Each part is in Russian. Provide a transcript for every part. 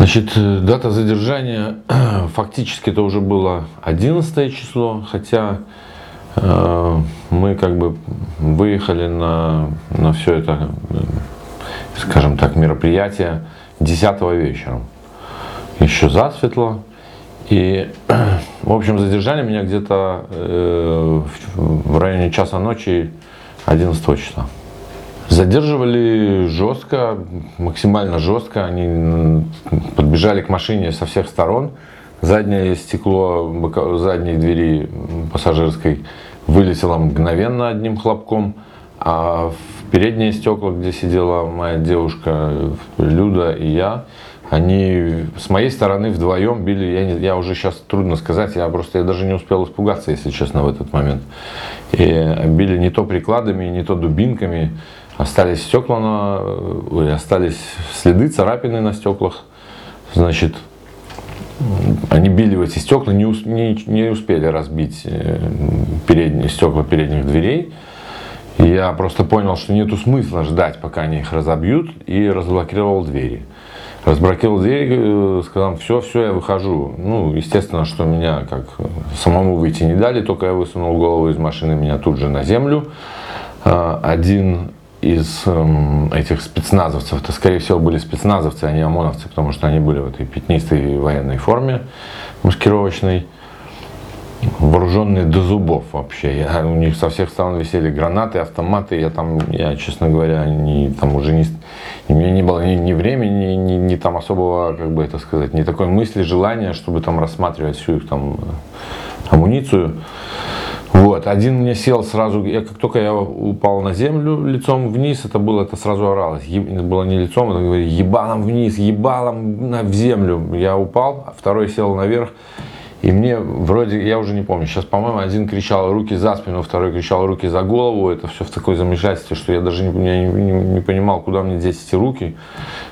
Значит, э, дата задержания фактически это уже было 11 число, хотя э, мы как бы выехали на, на все это, э, скажем так, мероприятие 10 вечером. Еще засветло. И, в общем, задержали меня где-то в районе часа ночи 11 числа. Задерживали жестко, максимально жестко. Они подбежали к машине со всех сторон. Заднее стекло задней двери пассажирской вылетело мгновенно одним хлопком. А в передние стекла, где сидела моя девушка Люда и я, они с моей стороны вдвоем били, я, не, я уже сейчас трудно сказать, я просто я даже не успел испугаться, если честно, в этот момент. И били не то прикладами, не то дубинками остались стекла на, ой, остались следы, царапины на стеклах. Значит, они били в эти стекла, не, не, не успели разбить э, передние, стекла передних дверей. Я просто понял, что нету смысла ждать, пока они их разобьют, и разблокировал двери. Разблокировал двери, э, сказал, все, все, я выхожу. Ну, естественно, что меня как самому выйти не дали, только я высунул голову из машины, меня тут же на землю. А, один из эм, этих спецназовцев, это скорее всего были спецназовцы, а не ОМОНовцы, потому что они были в этой пятнистой военной форме маскировочной, вооруженные до зубов вообще. Я, у них со всех сторон висели гранаты, автоматы. Я там, я, честно говоря, не, там уже не, у меня не было ни, ни времени, ни, ни, там особого, как бы это сказать, ни такой мысли, желания, чтобы там рассматривать всю их там амуницию. Вот, один мне сел сразу, я как только я упал на землю лицом вниз, это было, это сразу оралось, это было не лицом, это говорит, ебалом вниз, ебалом на, в землю. Я упал, а второй сел наверх, и мне вроде, я уже не помню, сейчас, по-моему, один кричал руки за спину, второй кричал руки за голову, это все в такой замешательстве, что я даже не, не, не, не понимал, куда мне деть эти руки.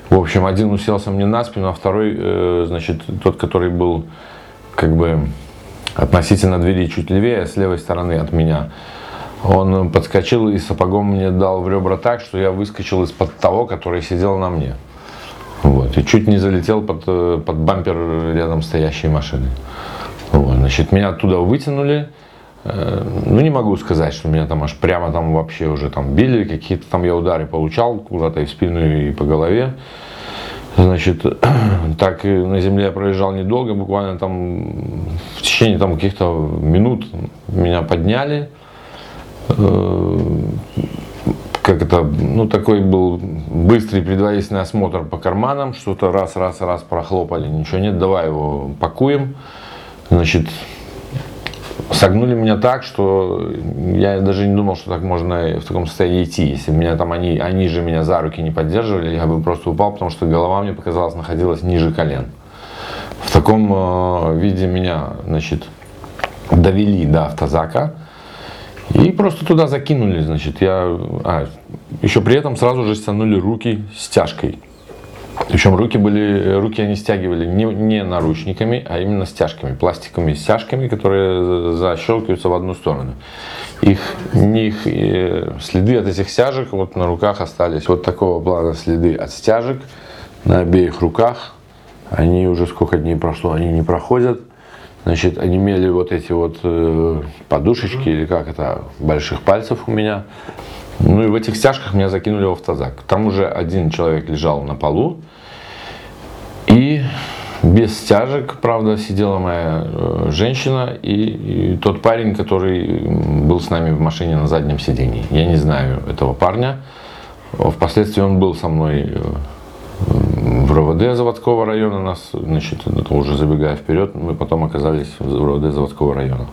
В общем, один уселся мне на спину, а второй, э, значит, тот, который был, как бы, относительно двери чуть левее, с левой стороны от меня. Он подскочил и сапогом мне дал в ребра так, что я выскочил из-под того, который сидел на мне. Вот. И чуть не залетел под, э, под бампер рядом стоящей машины. Вот. Значит, меня оттуда вытянули. Э, ну, не могу сказать, что меня там аж прямо там вообще уже там били. Какие-то там я удары получал куда-то и в спину, и по голове. Значит, так на земле я проезжал недолго, буквально там в течение там каких-то минут меня подняли. Э, как это, ну такой был быстрый предварительный осмотр по карманам, что-то раз, раз, раз прохлопали, ничего нет, давай его пакуем. Значит, согнули меня так, что я даже не думал, что так можно в таком состоянии идти. Если меня там они, они же меня за руки не поддерживали, я бы просто упал, потому что голова мне показалось находилась ниже колен. В таком э, виде меня, значит, довели до автозака и просто туда закинули, значит, я, а, еще при этом сразу же стянули руки стяжкой. Причем руки были, руки они стягивали не, не наручниками, а именно стяжками, пластиковыми стяжками, которые защелкиваются в одну сторону. Их, них э, следы от этих стяжек вот на руках остались. Вот такого плана следы от стяжек на обеих руках. Они уже сколько дней прошло, они не проходят. Значит, они имели вот эти вот э, подушечки, или как это, больших пальцев у меня. Ну и в этих стяжках меня закинули в автозак. Там уже один человек лежал на полу. И без стяжек, правда, сидела моя э, женщина и, и тот парень, который был с нами в машине на заднем сидении. Я не знаю этого парня. Впоследствии он был со мной э, в РОВД заводского района нас, значит, уже забегая вперед, мы потом оказались в РОВД заводского района.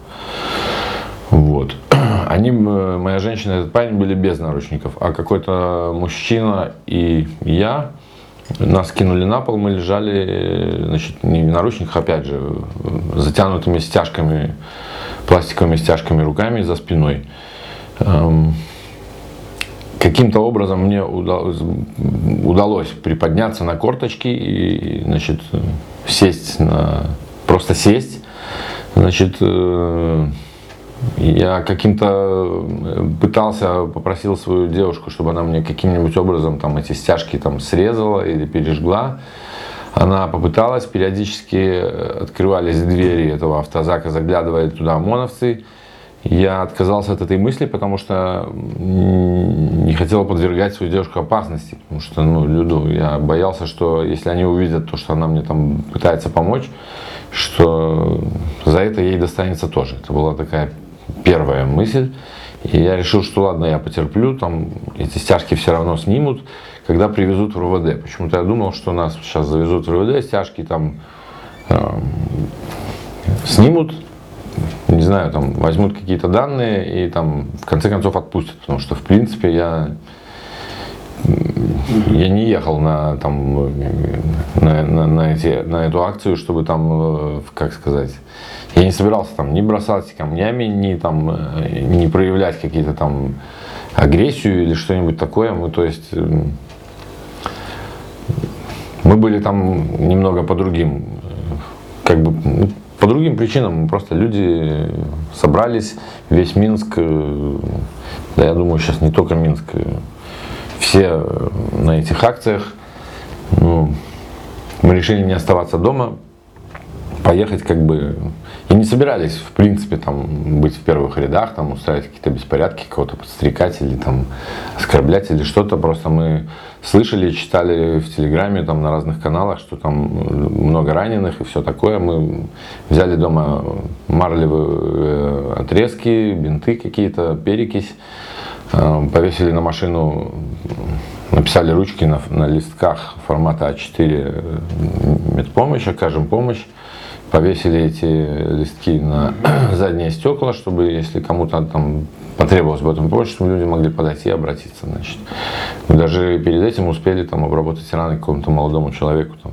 Вот. Они, моя женщина и этот парень были без наручников, а какой-то мужчина и я нас кинули на пол, мы лежали, значит, не в наручниках, опять же, затянутыми стяжками, пластиковыми стяжками руками за спиной. Эм, каким-то образом мне удалось, удалось приподняться на корточки и, значит, сесть на, просто сесть, значит, э, я каким-то э, пытался, попросил свою девушку, чтобы она мне каким-нибудь образом там эти стяжки там срезала или пережгла. Она попыталась, периодически открывались двери этого автозака, заглядывали туда ОМОНовцы. Я отказался от этой мысли, потому что не хотел подвергать свою девушку опасности. Потому что, ну, Люду, я боялся, что если они увидят то, что она мне там пытается помочь, что за это ей достанется тоже. Это была такая первая мысль. И я решил, что ладно, я потерплю, там эти стяжки все равно снимут, когда привезут в РВД. Почему-то я думал, что нас сейчас завезут в РВД, стяжки там э, снимут, не знаю, там возьмут какие-то данные и там в конце концов отпустят, потому что в принципе я я не ехал на, там, на, на, на, эти, на эту акцию, чтобы там, э, как сказать, я не собирался там не бросаться камнями, не, там, э, не проявлять какие-то там агрессию или что-нибудь такое. Мы, то есть, мы были там немного по другим, как бы, ну, по другим причинам. Просто люди собрались, весь Минск, э, да я думаю, сейчас не только Минск, все на этих акциях. Ну, мы решили не оставаться дома, поехать как бы и не собирались, в принципе, там быть в первых рядах, там устраивать какие-то беспорядки, кого-то подстрекать или там оскорблять или что-то. Просто мы слышали, читали в Телеграме, там на разных каналах, что там много раненых и все такое. Мы взяли дома марлевые э, отрезки, бинты какие-то, перекись, э, повесили на машину написали ручки на, на листках формата А4 э, медпомощь, окажем помощь повесили эти листки на задние стекла, чтобы если кому-то там потребовалось в этом помощь, чтобы люди могли подойти и обратиться. Значит. Мы даже перед этим успели там обработать раны какому-то молодому человеку, там,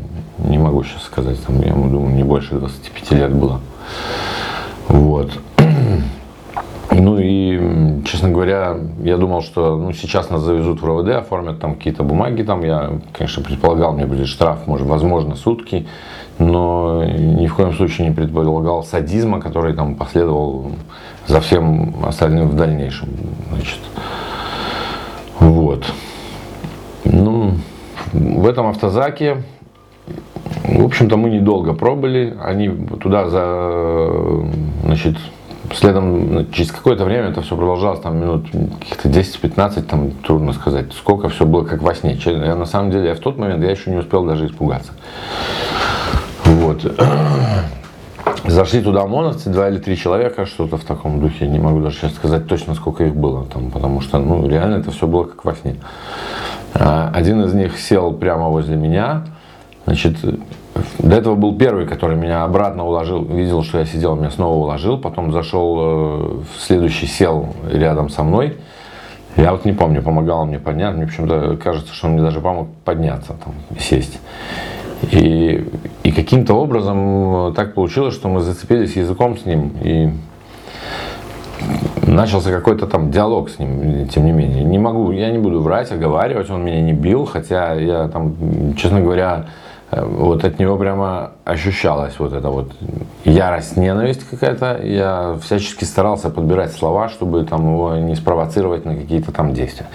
не могу сейчас сказать, там, я ему думаю, не больше 25 лет было. Вот. Ну и, честно говоря, я думал, что ну, сейчас нас завезут в РОВД, оформят там какие-то бумаги, там я, конечно, предполагал, мне будет штраф, может, возможно, сутки, но ни в коем случае не предполагал садизма, который там последовал за всем остальным в дальнейшем. Значит. Вот. Ну, в этом автозаке, в общем-то, мы недолго пробыли. Они туда за, значит, следом, через какое-то время это все продолжалось, там минут каких-то 10-15, там трудно сказать, сколько все было как во сне. Я, на самом деле, я в тот момент я еще не успел даже испугаться. Вот. Зашли туда ОМОНовцы, два или три человека, что-то в таком духе. Не могу даже сейчас сказать точно, сколько их было там, потому что, ну, реально это все было как во сне. А, один из них сел прямо возле меня. Значит, до этого был первый, который меня обратно уложил, видел, что я сидел, меня снова уложил, потом зашел э, в следующий, сел рядом со мной. Я вот не помню, помогал он мне подняться, мне почему-то кажется, что он мне даже помог подняться, там, сесть. И, и каким-то образом э, так получилось, что мы зацепились языком с ним, и начался какой-то там диалог с ним, тем не менее. Не могу, я не буду врать, оговаривать, он меня не бил, хотя я там, честно говоря, вот от него прямо ощущалась вот эта вот ярость, ненависть какая-то. Я всячески старался подбирать слова, чтобы там его не спровоцировать на какие-то там действия.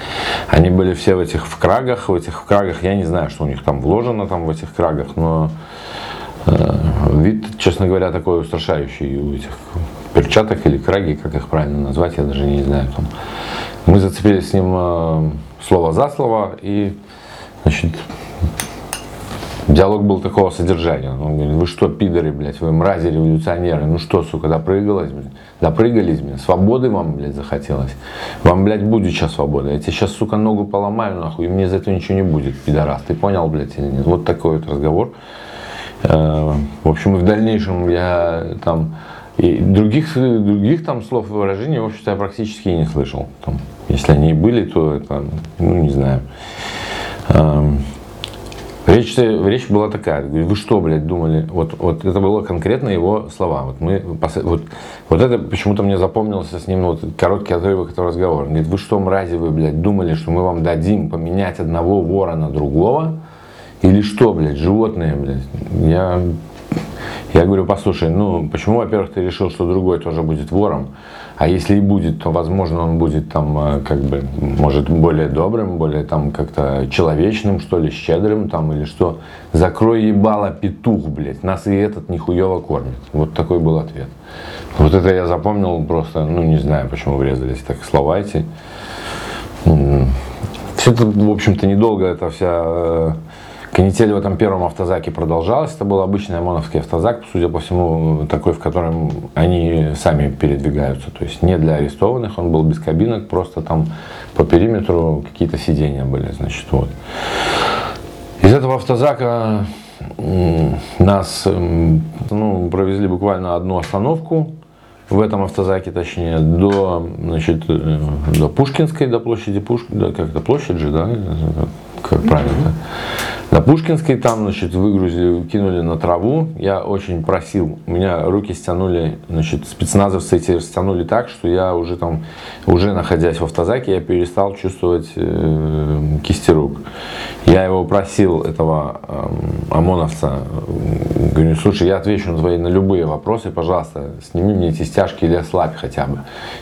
Они были все в этих вкрагах, в этих вкрагах, я не знаю, что у них там вложено там в этих крагах, но э, вид, честно говоря, такой устрашающий у этих перчаток или краги, как их правильно назвать, я даже не знаю. Там. Мы зацепились с ним э, слово за слово и, значит, Диалог был такого содержания. Он говорит, вы что, пидоры, блядь, вы мрази революционеры, ну что, сука, допрыгалась, блядь, допрыгались, блядь, свободы вам, блядь, захотелось. Вам, блядь, будет сейчас свобода. Я тебе сейчас, сука, ногу поломаю, нахуй, и мне за это ничего не будет, пидорас. Ты понял, блядь, или нет? Вот такой вот разговор. Э, в общем, и в дальнейшем я там и других, других там слов и выражений, в общем-то, я практически не слышал. Там, если они и были, то это, ну, не знаю. Речь, речь была такая, вы что, блядь, думали, вот, вот это было конкретно его слова. Вот, мы, вот, вот это почему-то мне запомнился с ним вот, короткий отрывок этого разговора. Он говорит, вы что, мрази, вы, блядь, думали, что мы вам дадим поменять одного вора на другого? Или что, блядь, животные, блядь? Я, я говорю, послушай, ну, почему, во-первых, ты решил, что другой тоже будет вором? А если и будет, то, возможно, он будет там, э, как бы, может, более добрым, более там как-то человечным, что ли, щедрым там или что. Закрой ебало петух, блядь, нас и этот нихуево кормит. Вот такой был ответ. Вот это я запомнил просто, ну, не знаю, почему врезались так слова эти. Все это, в общем-то, недолго, это вся э, Канитель в этом первом автозаке продолжалась. Это был обычный ОМОНовский автозак, судя по всему, такой, в котором они сами передвигаются. То есть не для арестованных, он был без кабинок, просто там по периметру какие-то сидения были. Значит, вот. Из этого автозака нас ну, провезли буквально одну остановку в этом автозаке, точнее, до, значит, э, до Пушкинской, до площади Пушкина, как то площадь же, да, как правильно на Пушкинской там, значит, выгрузили, кинули на траву. Я очень просил, у меня руки стянули, значит, спецназовцы эти стянули так, что я уже там, уже находясь в автозаке, я перестал чувствовать э, кисти рук. Я его просил, этого э, ОМОНовца, говорю, слушай, я отвечу на твои, на любые вопросы, пожалуйста, сними мне эти стяжки или ослабь хотя бы.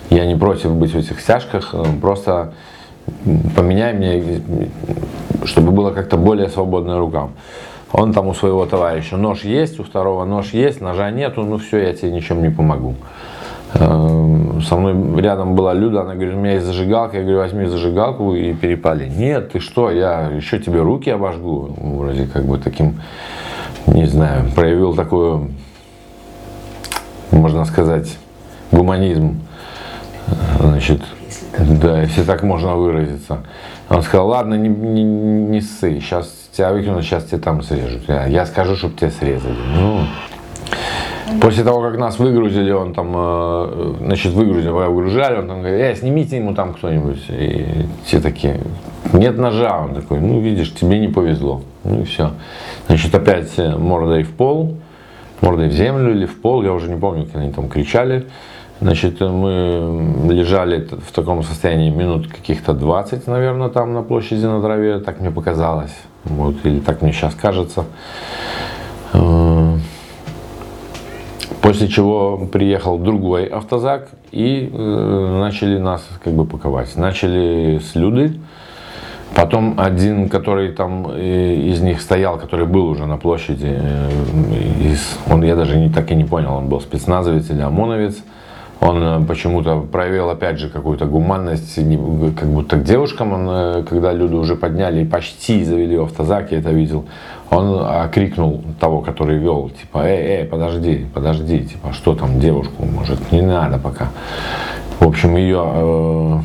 Я не против быть в этих стяжках, э, просто поменяй мне, чтобы было как-то более свободная рука. Он там у своего товарища нож есть, у второго нож есть, ножа нету, ну все, я тебе ничем не помогу. Эм, со мной рядом была Люда, она говорит, у меня есть зажигалка, я говорю, возьми зажигалку и перепали. Нет, ты что, я еще тебе руки обожгу. Вроде как бы таким, не знаю, проявил такую, можно сказать, гуманизм. Значит, да, если так можно выразиться. Он сказал, ладно, не, не, не ссы, сейчас тебя выкинут, сейчас тебя там срежут. Я, я скажу, чтобы тебя срезали. Ну, После того, как нас выгрузили, он там, э, значит, выгрузили, выгружали, он там говорит, э, снимите ему там кто-нибудь. И все такие, нет ножа. Он такой, ну, видишь, тебе не повезло. Ну и все. Значит, опять мордой в пол, мордой в землю или в пол, я уже не помню, как они там кричали. Значит, мы лежали в таком состоянии минут каких-то 20, наверное, там на площади на траве, так мне показалось, вот, или так мне сейчас кажется. Э, после чего приехал другой автозак и э, начали нас как бы паковать. Начали с Люды, Потом один, который там э, из них стоял, который был уже на площади, из, он, я даже не, так и не понял, он был спецназовец или ОМОНовец. Он э, почему-то проявил опять же какую-то гуманность, как будто к девушкам, он, э, когда люди уже подняли и почти завели в автозак, я это видел, он окрикнул того, который вел, типа, эй, эй, подожди, подожди, типа, что там, девушку, может, не надо пока. В общем, ее э,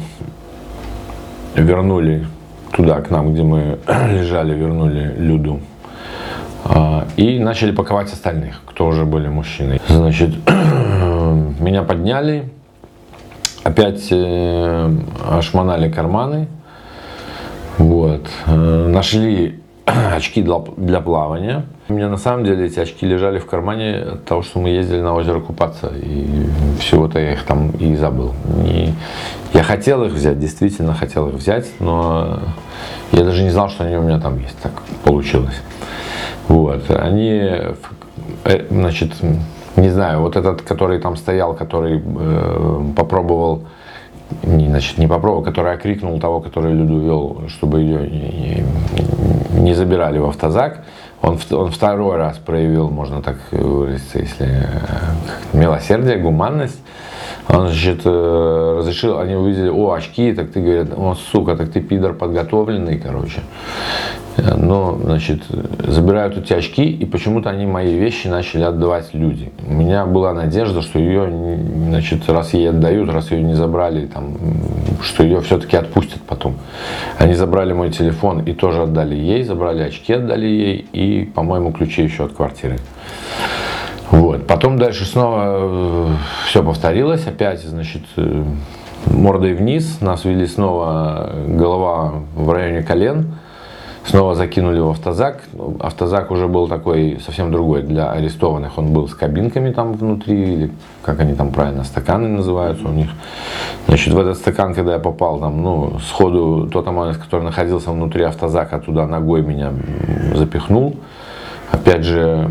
вернули туда, к нам, где мы лежали, вернули Люду. Э, и начали паковать остальных, кто уже были мужчины. Значит, меня подняли, опять э, ошмонали карманы, вот, э, нашли очки для, для плавания. У меня на самом деле эти очки лежали в кармане от того, что мы ездили на озеро купаться. И всего-то я их там и забыл. И я хотел их взять, действительно хотел их взять, но я даже не знал, что они у меня там есть. Так получилось. Вот. Они, э, значит, не знаю, вот этот, который там стоял, который э, попробовал, не, значит, не попробовал, который окрикнул того, который Люду вел, чтобы ее не, не забирали в автозак, он, он второй раз проявил, можно так выразиться, если э, милосердие, гуманность. Он, значит, э, разрешил, они увидели, о, очки, так ты, говорят, о, сука, так ты пидор подготовленный, короче. Но, значит, забирают эти очки, и почему-то они мои вещи начали отдавать люди. У меня была надежда, что ее, значит, раз ей отдают, раз ее не забрали, там, что ее все-таки отпустят потом. Они забрали мой телефон и тоже отдали ей, забрали очки, отдали ей, и, по-моему, ключи еще от квартиры. Потом дальше снова э, все повторилось, опять, значит, э, мордой вниз, нас вели снова голова в районе колен, Снова закинули в автозак. Автозак уже был такой совсем другой для арестованных. Он был с кабинками там внутри, или как они там правильно, стаканы называются у них. Значит, в этот стакан, когда я попал, там, ну, сходу тот ОМОНец, который находился внутри автозака, туда ногой меня запихнул. Опять же,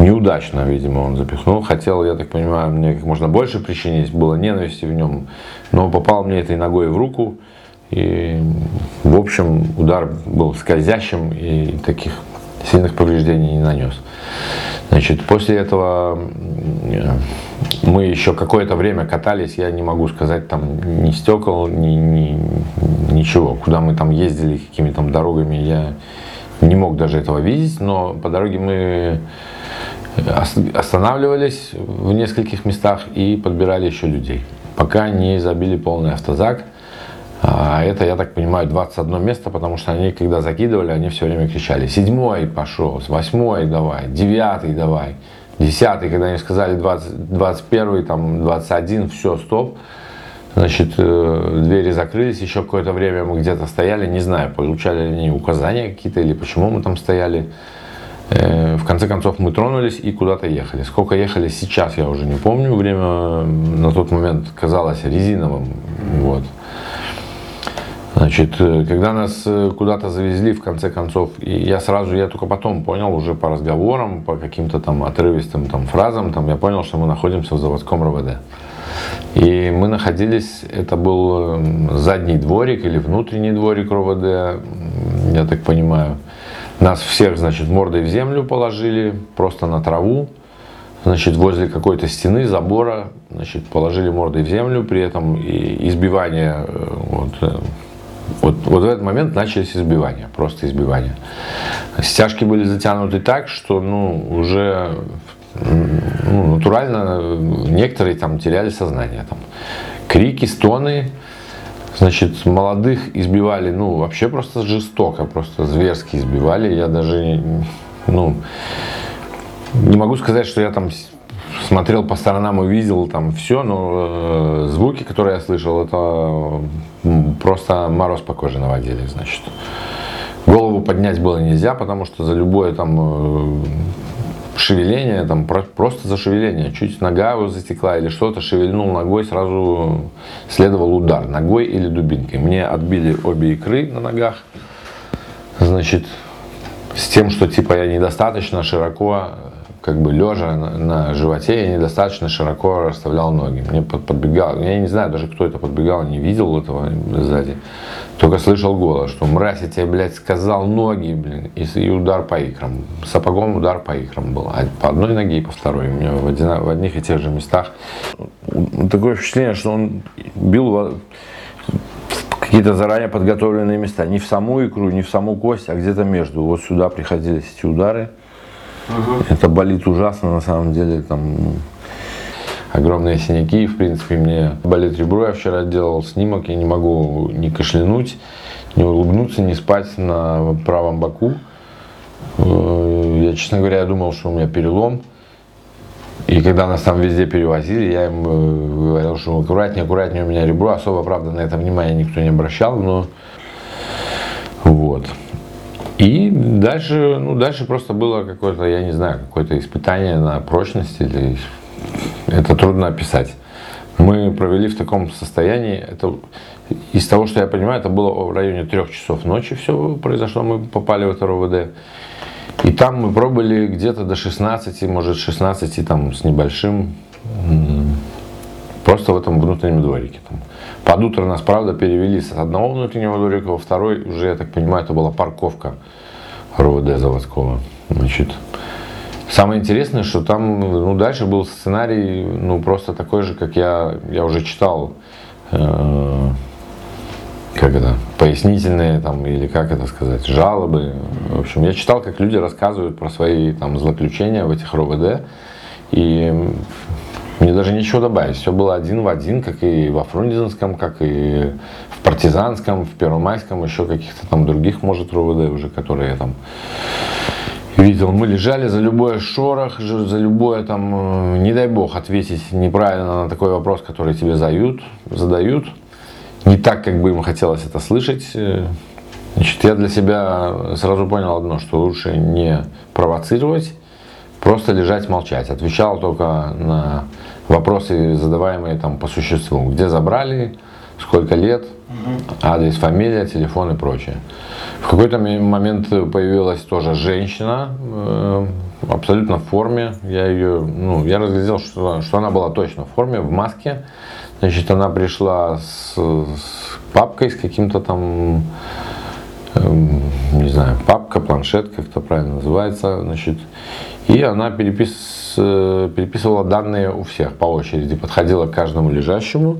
неудачно, видимо, он запихнул. Хотел, я так понимаю, мне как можно больше причинить, было ненависти в нем, но попал мне этой ногой в руку. И, в общем, удар был скользящим и таких сильных повреждений не нанес. Значит, после этого мы еще какое-то время катались, я не могу сказать там ни стекол, ни, ни ничего. Куда мы там ездили, какими там дорогами, я не мог даже этого видеть, но по дороге мы останавливались в нескольких местах и подбирали еще людей, пока не забили полный автозак. А это, я так понимаю, 21 место, потому что они, когда закидывали, они все время кричали, седьмой пошел, восьмой давай, девятый давай, десятый, когда они сказали 20, 21, там 21, все, стоп. Значит, э, двери закрылись, еще какое-то время мы где-то стояли, не знаю, получали ли они указания какие-то или почему мы там стояли. Э, в конце концов мы тронулись и куда-то ехали. Сколько ехали сейчас, я уже не помню. Время на тот момент казалось резиновым. Вот. Значит, э, когда нас куда-то завезли, в конце концов, я сразу, я только потом понял, уже по разговорам, по каким-то там отрывистым там фразам, там я понял, что мы находимся в заводском РВД. И мы находились, это был задний дворик или внутренний дворик РОВД, я так понимаю. Нас всех, значит, мордой в землю положили, просто на траву, значит, возле какой-то стены, забора, значит, положили мордой в землю, при этом и избивание, э, вот, э, вот, вот в этот момент начались избивания, просто избивания. Стяжки были затянуты так, что, ну, уже ну, натурально некоторые там теряли сознание. Там. Крики, стоны, значит, молодых избивали, ну, вообще просто жестоко, просто зверски избивали. Я даже, ну, не могу сказать, что я там смотрел по сторонам и видел там все, но э, звуки, которые я слышал, это просто мороз по коже наводили, значит. Голову поднять было нельзя, потому что за любое там э, шевеление, там просто за шевеление, чуть нога его затекла или что-то, шевельнул ногой, сразу следовал удар ногой или дубинкой. Мне отбили обе икры на ногах, значит, с тем, что типа я недостаточно широко, как бы лежа на, на животе, я недостаточно широко расставлял ноги. Мне под, подбегал, я не знаю даже, кто это подбегал, не видел этого сзади. Только слышал голос, что мразь, я тебе, блядь, сказал ноги, блин, и, и удар по икрам. Сапогом удар по икрам был. А по одной ноге и по второй. У меня в, один, в одних и тех же местах. Такое впечатление, что он бил какие-то заранее подготовленные места. Не в саму икру, не в саму кость, а где-то между. Вот сюда приходились эти удары. Угу. Это болит ужасно, на самом деле. Там огромные синяки. В принципе, мне болит ребро. Я вчера делал снимок, я не могу ни кашлянуть, ни улыбнуться, ни спать на правом боку. Э, я, честно говоря, думал, что у меня перелом. И когда нас там везде перевозили, я им э, говорил, что аккуратнее, аккуратнее у меня ребро. Особо, правда, на это внимание никто не обращал, но вот. И дальше, ну, дальше просто было какое-то, я не знаю, какое-то испытание на прочность или это трудно описать. Мы провели в таком состоянии, это из того, что я понимаю, это было в районе трех часов ночи все произошло, мы попали в это РОВД. И там мы пробыли где-то до 16, может 16 там с небольшим, просто в этом внутреннем дворике. Там. Под утро нас, правда, перевели с одного внутреннего дворика во второй, уже, я так понимаю, это была парковка РОВД заводского. Значит, Самое интересное, что там ну, дальше был сценарий ну, просто такой же, как я, я уже читал. Э, как это, пояснительные там, или как это сказать, жалобы. В общем, я читал, как люди рассказывают про свои там злоключения в этих РОВД. И мне даже ничего добавить. Все было один в один, как и во Фрунзенском, как и в Партизанском, в Первомайском, еще каких-то там других, может, РОВД уже, которые я там видел, мы лежали за любой шорох, за любое там, э, не дай бог, ответить неправильно на такой вопрос, который тебе задают, задают. Не так, как бы им хотелось это слышать. Э, значит, я для себя сразу понял одно, что лучше не провоцировать, просто лежать, молчать. Отвечал только на вопросы, задаваемые там по существу. Где забрали, сколько лет, адрес, фамилия, телефон и прочее. В какой-то момент появилась тоже женщина, э, абсолютно в форме. Я ее, ну, я разглядел, что, что она была точно в форме, в маске. Значит, она пришла с, с папкой, с каким-то там, эм, не знаю, папка, планшет, как это правильно называется, значит, и она перепис, э, переписывала данные у всех по очереди, подходила к каждому лежащему,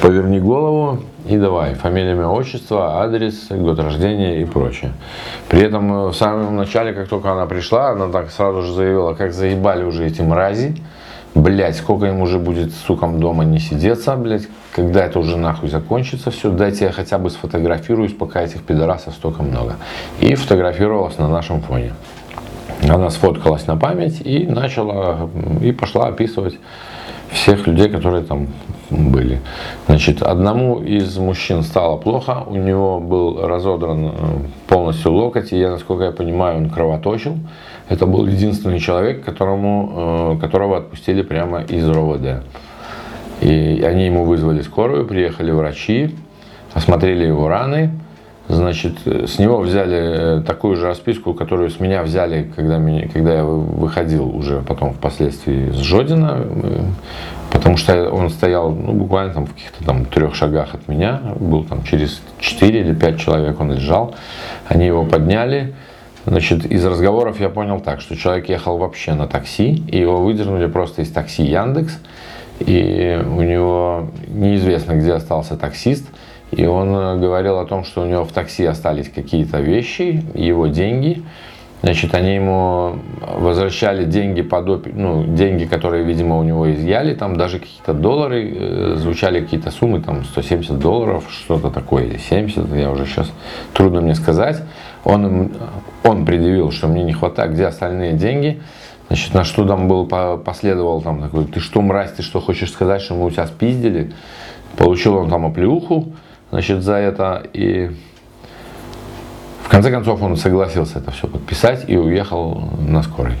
поверни голову и давай, фамилия, имя, отчество, адрес, год рождения и прочее. При этом э, в самом начале, как только она пришла, она так сразу же заявила, как заебали уже эти мрази, Блять, сколько им уже будет, сукам, дома не сидеться, блять, когда это уже нахуй закончится все, дайте я хотя бы сфотографируюсь, пока этих пидорасов столько много. И фотографировалась на нашем фоне. Она сфоткалась на память и начала, и пошла описывать всех людей, которые там были. Значит, одному из мужчин стало плохо, у него был разодран э, полностью локоть, и я, насколько я понимаю, он кровоточил. Это был единственный человек, которому, э, которого отпустили прямо из РОВД. И они ему вызвали скорую, приехали врачи, осмотрели его раны. Значит, с него взяли э, такую же расписку, которую с меня взяли, когда, меня, когда я выходил уже потом впоследствии с Жодина, э, потому что он стоял ну, буквально там в каких-то там трех шагах от меня, был там через 4 или 5 человек он лежал. Они его подняли, Значит, из разговоров я понял так, что человек ехал вообще на такси, и его выдернули просто из такси Яндекс, и у него неизвестно, где остался таксист, и он э, говорил о том, что у него в такси остались какие-то вещи, его деньги, Значит, они ему возвращали деньги, под, ну, деньги, которые, видимо, у него изъяли, там даже какие-то доллары, э, звучали какие-то суммы, там 170 долларов, что-то такое, или 70, я уже сейчас трудно мне сказать. Он, он предъявил, что мне не хватает, где остальные деньги. Значит, на что там был, последовал там такой, ты что, мразь, ты что хочешь сказать, что мы у тебя спиздили? Получил он там оплеуху, значит, за это, и в конце концов он согласился это все подписать и уехал на скорой.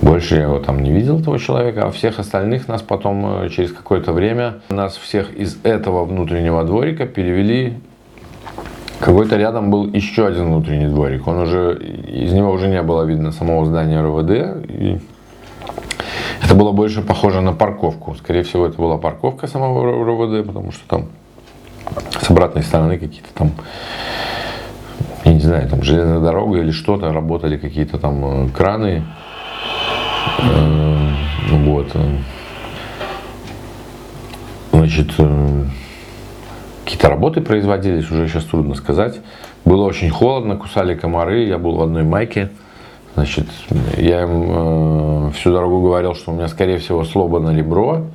Больше я его там не видел, этого человека, а всех остальных нас потом э, через какое-то время, нас всех из этого внутреннего дворика перевели какой-то рядом был еще один внутренний дворик. Он уже, из него уже не было видно самого здания РВД. И это было больше похоже на парковку. Скорее всего, это была парковка самого РВД, потому что там с обратной стороны какие-то там, я не знаю, там железная дорога или что-то, работали какие-то там э, краны. Э, вот. Значит, э, какие-то работы производились, уже сейчас трудно сказать. Было очень холодно, кусали комары, я был в одной майке. Значит, я им э, всю дорогу говорил, что у меня, скорее всего, сломано ребро.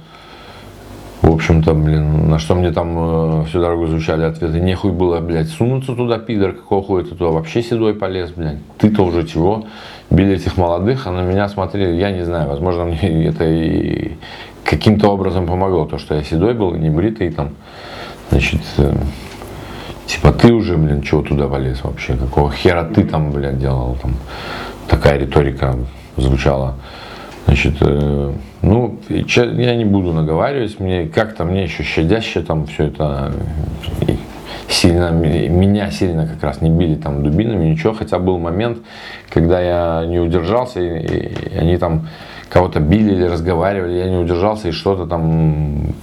В общем-то, блин, на что мне там э, всю дорогу звучали ответы. Нехуй было, блядь, сунуться туда, пидор, какого хуя ты туда вообще седой полез, блядь. Ты-то уже чего? Били этих молодых, а на меня смотрели, я не знаю, возможно, мне это и каким-то образом помогло, то, что я седой был, не бритый там. Значит, э, типа ты уже, блин, чего туда полез вообще? Какого хера ты там, блядь, делал? Там такая риторика звучала. Значит, э, ну, я не буду наговаривать, мне как-то мне еще щадяще там все это сильно, меня сильно как раз не били там дубинами, ничего, хотя был момент, когда я не удержался, и, и они там кого-то били или разговаривали, я не удержался и что-то там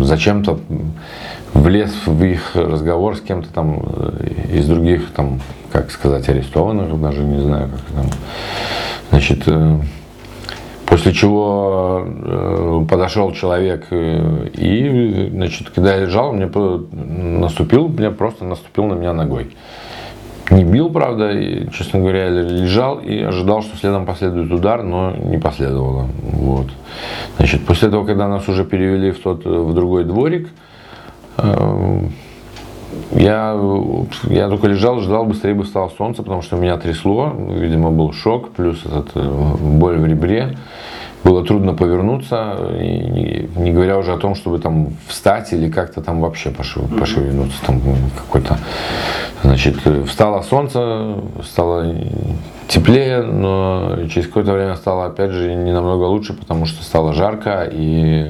зачем-то влез в их разговор с кем-то там э, из других, там, как сказать, арестованных, даже не знаю, как там. Значит, э, после чего э, подошел человек и, значит, когда я лежал, мне наступил, мне просто наступил на меня ногой. Не бил, правда, и, честно говоря, лежал и ожидал, что следом последует удар, но не последовало. Вот. Значит, после того, когда нас уже перевели в, тот, в другой дворик, Эм, я, я только лежал, ждал, быстрее бы стало солнце, потому что меня трясло, видимо, был шок, плюс этот, э, боль в ребре. Было трудно повернуться, и не, говоря уже о том, чтобы там встать или как-то там вообще пошевельнуться. Там какой-то, значит, встало солнце, стало теплее, но через какое-то время стало опять же не намного лучше, потому что стало жарко и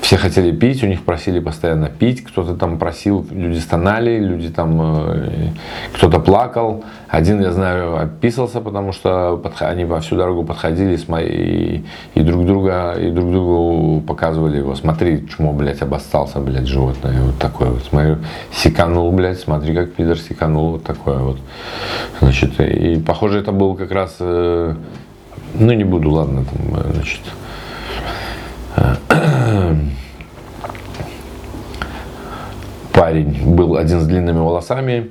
все хотели пить, у них просили постоянно пить, кто-то там просил, люди стонали, люди там, э, кто-то плакал. Один, я знаю, описался, потому что они во всю дорогу подходили и, и друг друга, и друг другу показывали его. Смотри, чмо, блядь, обостался, блядь, животное. Вот такое вот. Смотри, секанул, блядь, смотри, как пидор секанул. Вот такое вот. Значит, и похоже, это был как раз, э, ну не буду, ладно, там, э, значит, парень был один с длинными волосами,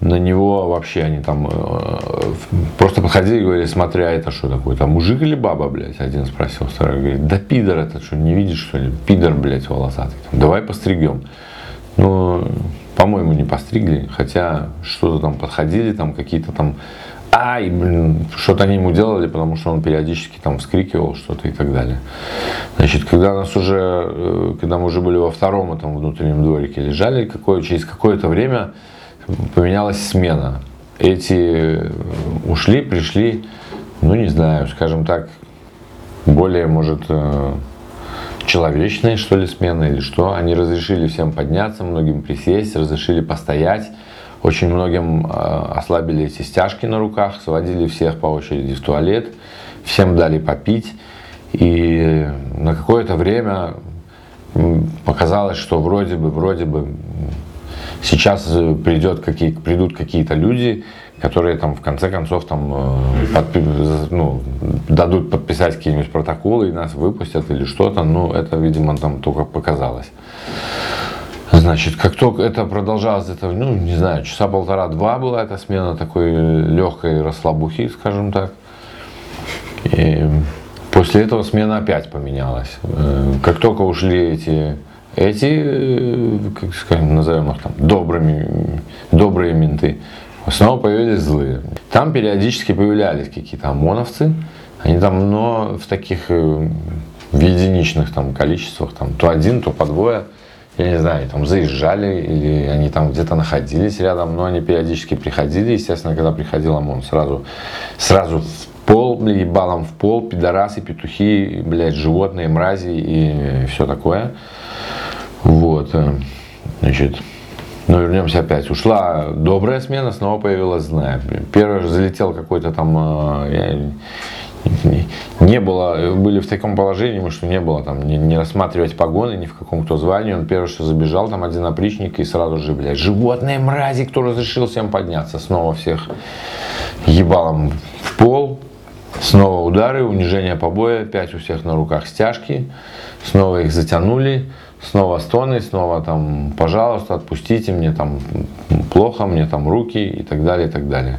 на него вообще они там э, просто подходили и говорили, смотря, это что такое, там мужик или баба, блядь, один спросил, второй говорит, да пидор это что, не видишь что ли, пидор, блядь, волосатый, давай постригем. Ну, по-моему, не постригли, хотя что-то там подходили, там какие-то там ай, блин, что-то они ему делали, потому что он периодически там вскрикивал что-то и так далее. Значит, когда нас уже, э, когда мы уже были во втором этом внутреннем дворике лежали, какое, через какое-то время поменялась смена. Эти э, ушли, пришли, ну не знаю, скажем так, более, может, э, человечные, что ли, смены или что. Они разрешили всем подняться, многим присесть, разрешили постоять очень многим э, ослабили эти стяжки на руках, сводили всех по очереди в туалет, всем дали попить. И на какое-то время показалось, что вроде бы, вроде бы сейчас придет какие, придут какие-то люди, которые там в конце концов там э, подпи, ну, дадут подписать какие-нибудь протоколы и нас выпустят или что-то. Ну, это, видимо, там только показалось. Значит, как только это продолжалось, это, ну, не знаю, часа полтора-два была эта смена такой легкой расслабухи, скажем так. И после этого смена опять поменялась. Э, как только ушли эти, эти, э, как скажем, назовем их там, добрыми, добрые менты, снова появились злые. Там периодически появлялись какие-то ОМОНовцы, они там, но в таких, э, в единичных там количествах, там, то один, то по двое – я не знаю, там заезжали или они там где-то находились рядом, но они периодически приходили, естественно, когда приходил ОМОН, сразу, сразу в пол, ебалом в пол, пидорасы, петухи, блядь, животные, мрази и все такое. Вот, э, значит, ну, вернемся опять. Ушла добрая смена, снова появилась злая. Первый же залетел какой-то там, э, я не было, были в таком положении, что не было там, не, не рассматривать погоны ни в каком то звании. Он первый что забежал, там один опричник и сразу же, блядь, животные мрази, кто разрешил всем подняться. Снова всех ебалом в пол, снова удары, унижение побоя, опять у всех на руках стяжки, снова их затянули, снова стоны, снова там, пожалуйста, отпустите мне там плохо, мне там руки и так далее, и так далее.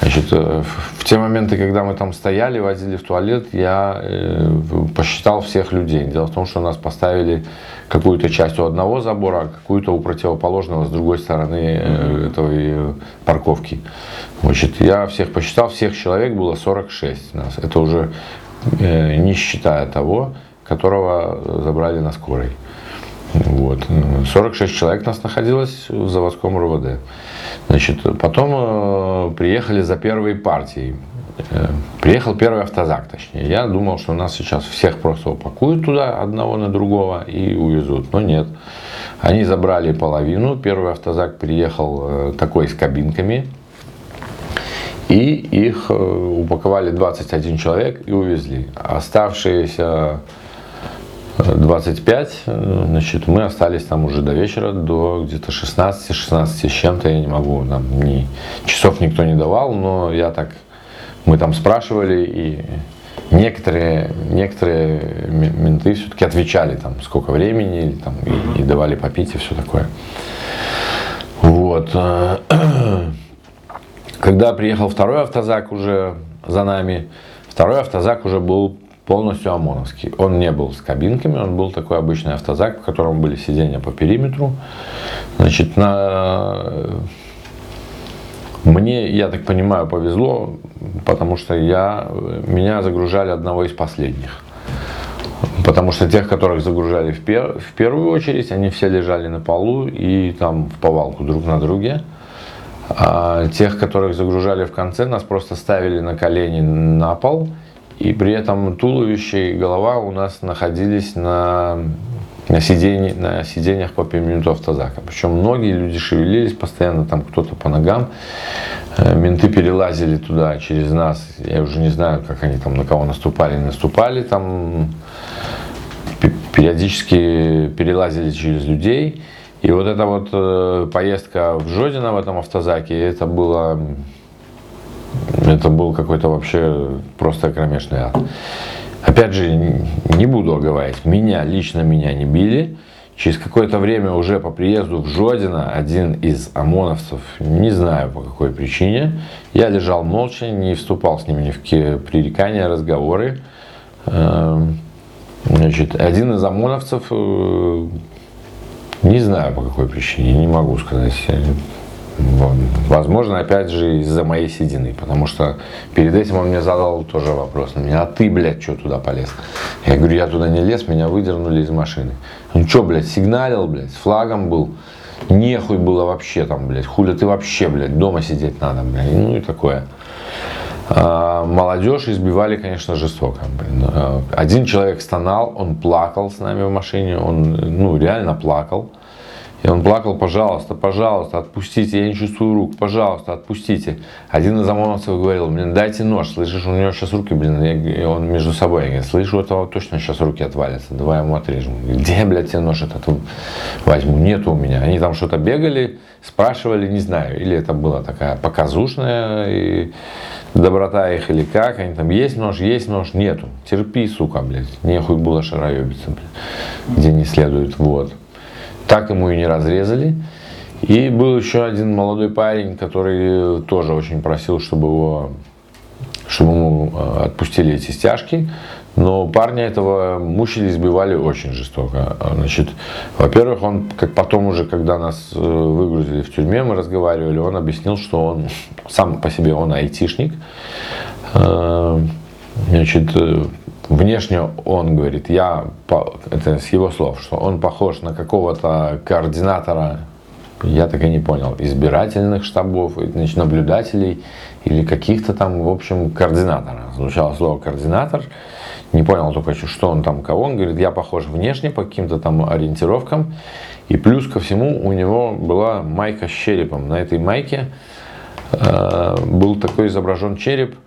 Значит, э, в те моменты, когда мы там стояли, возили в туалет, я э, посчитал всех людей. Дело в том, что нас поставили какую-то часть у одного забора, а какую-то у противоположного с другой стороны э, этой парковки. Значит, я всех посчитал, всех человек было 46 нас. Это уже не считая того, которого забрали на скорой. Вот. 46 человек нас находилось в заводском РУВД. Значит, потом э, приехали за первой партией. Э, приехал первый автозак, точнее. Я думал, что нас сейчас всех просто упакуют туда, одного на другого, и увезут. Но нет. Они забрали половину. Первый автозак приехал э, такой с кабинками. И их упаковали 21 человек и увезли. Оставшиеся 25, значит, мы остались там уже до вечера, до где-то 16, 16 с чем-то, я не могу, там, ни, часов никто не давал, но я так, мы там спрашивали, и некоторые, некоторые менты все-таки отвечали, там, сколько времени, или, там, и, и давали попить, и все такое. Вот. Когда приехал второй автозак уже за нами, второй автозак уже был полностью ОМОНовский. Он не был с кабинками, он был такой обычный автозак, в котором были сиденья по периметру. Значит, на... Мне, я так понимаю, повезло, потому что я, меня загружали одного из последних. Потому что тех, которых загружали в, пер, в первую очередь, они все лежали на полу и там в повалку друг на друге. А тех, которых загружали в конце, нас просто ставили на колени на пол – и при этом туловище и голова у нас находились на на, сиденье, на сиденьях по периметру автозака. Причем многие люди шевелились постоянно, там кто-то по ногам. Э, менты перелазили туда через нас. Я уже не знаю, как они там на кого наступали, наступали. Там периодически перелазили через людей. И вот эта вот э, поездка в Жодино в этом автозаке, это было это был какой-то вообще просто кромешный ад. Опять же, не буду оговаривать, меня, лично меня не били. Через какое-то время уже по приезду в Жодино один из ОМОНовцев, не знаю по какой причине, я лежал молча, не вступал с ними ни в какие пререкания, разговоры. Эм, значит, один из ОМОНовцев, э, не знаю по какой причине, не могу сказать, Возможно, опять же, из-за моей седины, потому что перед этим он мне задал тоже вопрос на меня, а ты, блядь, что туда полез? Я говорю, я туда не лез, меня выдернули из машины. Ну что, блядь, сигналил, блядь, с флагом был, нехуй было вообще там, блядь, хули ты вообще, блядь, дома сидеть надо, блядь, ну и такое. А, молодежь избивали, конечно, жестоко. Блин. А, один человек стонал, он плакал с нами в машине, он, ну, реально плакал. И он плакал, пожалуйста, пожалуйста, отпустите, я не чувствую рук, пожалуйста, отпустите. Один из ОМОНовцев говорил, блин, дайте нож, слышишь, у него сейчас руки, блин, и он между собой, я говорю, слышу, этого точно сейчас руки отвалятся, давай ему отрежем. Где, блядь, тебе нож этот возьму? Нету у меня. Они там что-то бегали, спрашивали, не знаю, или это была такая показушная и доброта их, или как, они там, есть нож, есть нож, нету. Терпи, сука, блядь, нехуй было шароебиться, блядь, где не следует, вот. Так ему и не разрезали. И был еще один молодой парень, который тоже очень просил, чтобы его чтобы ему э, отпустили эти стяжки. Но парня этого мучили, избивали очень жестоко. Значит, во-первых, он, как потом уже, когда нас э, выгрузили в тюрьме, мы разговаривали, он объяснил, что он сам по себе он айтишник. Э, значит, внешне он говорит, я, это с его слов, что он похож на какого-то координатора, я так и не понял, избирательных штабов, значит, наблюдателей или каких-то там, в общем, координатора. Звучало слово координатор, не понял только, что он там кого. Он говорит, я похож внешне по каким-то там ориентировкам. И плюс ко всему у него была майка с черепом. На этой майке э, был такой изображен череп –